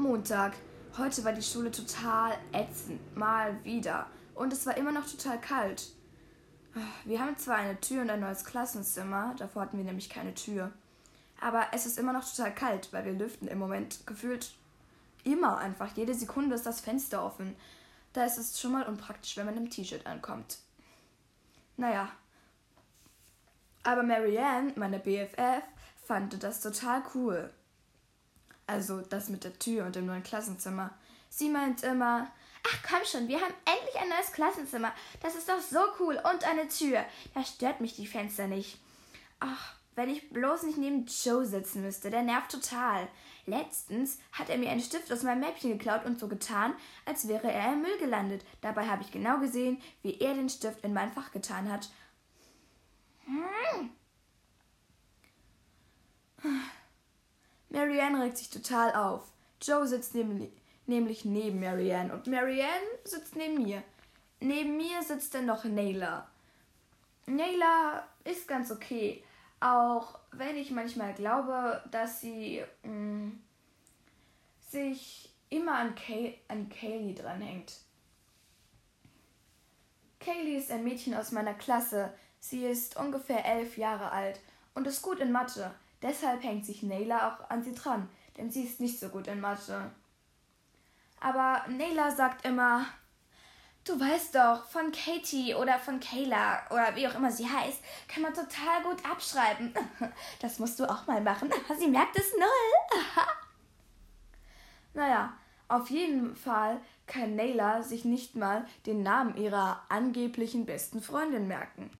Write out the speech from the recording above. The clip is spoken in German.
Montag. Heute war die Schule total ätzend. Mal wieder. Und es war immer noch total kalt. Wir haben zwar eine Tür und ein neues Klassenzimmer, davor hatten wir nämlich keine Tür. Aber es ist immer noch total kalt, weil wir lüften im Moment gefühlt immer einfach. Jede Sekunde ist das Fenster offen. Da ist es schon mal unpraktisch, wenn man im T-Shirt ankommt. Naja. Aber Marianne, meine BFF, fand das total cool. Also das mit der Tür und dem neuen Klassenzimmer. Sie meint immer, ach komm schon, wir haben endlich ein neues Klassenzimmer. Das ist doch so cool. Und eine Tür. Da stört mich die Fenster nicht. Ach, wenn ich bloß nicht neben Joe sitzen müsste, der nervt total. Letztens hat er mir einen Stift aus meinem Mäppchen geklaut und so getan, als wäre er im Müll gelandet. Dabei habe ich genau gesehen, wie er den Stift in mein Fach getan hat. Hm. Marianne regt sich total auf. Joe sitzt neben, nämlich neben Marianne und Marianne sitzt neben mir. Neben mir sitzt dann noch Nayla. Nayla ist ganz okay, auch wenn ich manchmal glaube, dass sie mh, mm, sich immer an, Kay an Kaylee dranhängt. Kaylee ist ein Mädchen aus meiner Klasse. Sie ist ungefähr elf Jahre alt und ist gut in Mathe. Deshalb hängt sich Nayla auch an sie dran, denn sie ist nicht so gut in Mathe. Aber Nayla sagt immer, du weißt doch, von Katie oder von Kayla oder wie auch immer sie heißt, kann man total gut abschreiben. Das musst du auch mal machen. Sie merkt es null. Naja, auf jeden Fall kann Nayla sich nicht mal den Namen ihrer angeblichen besten Freundin merken.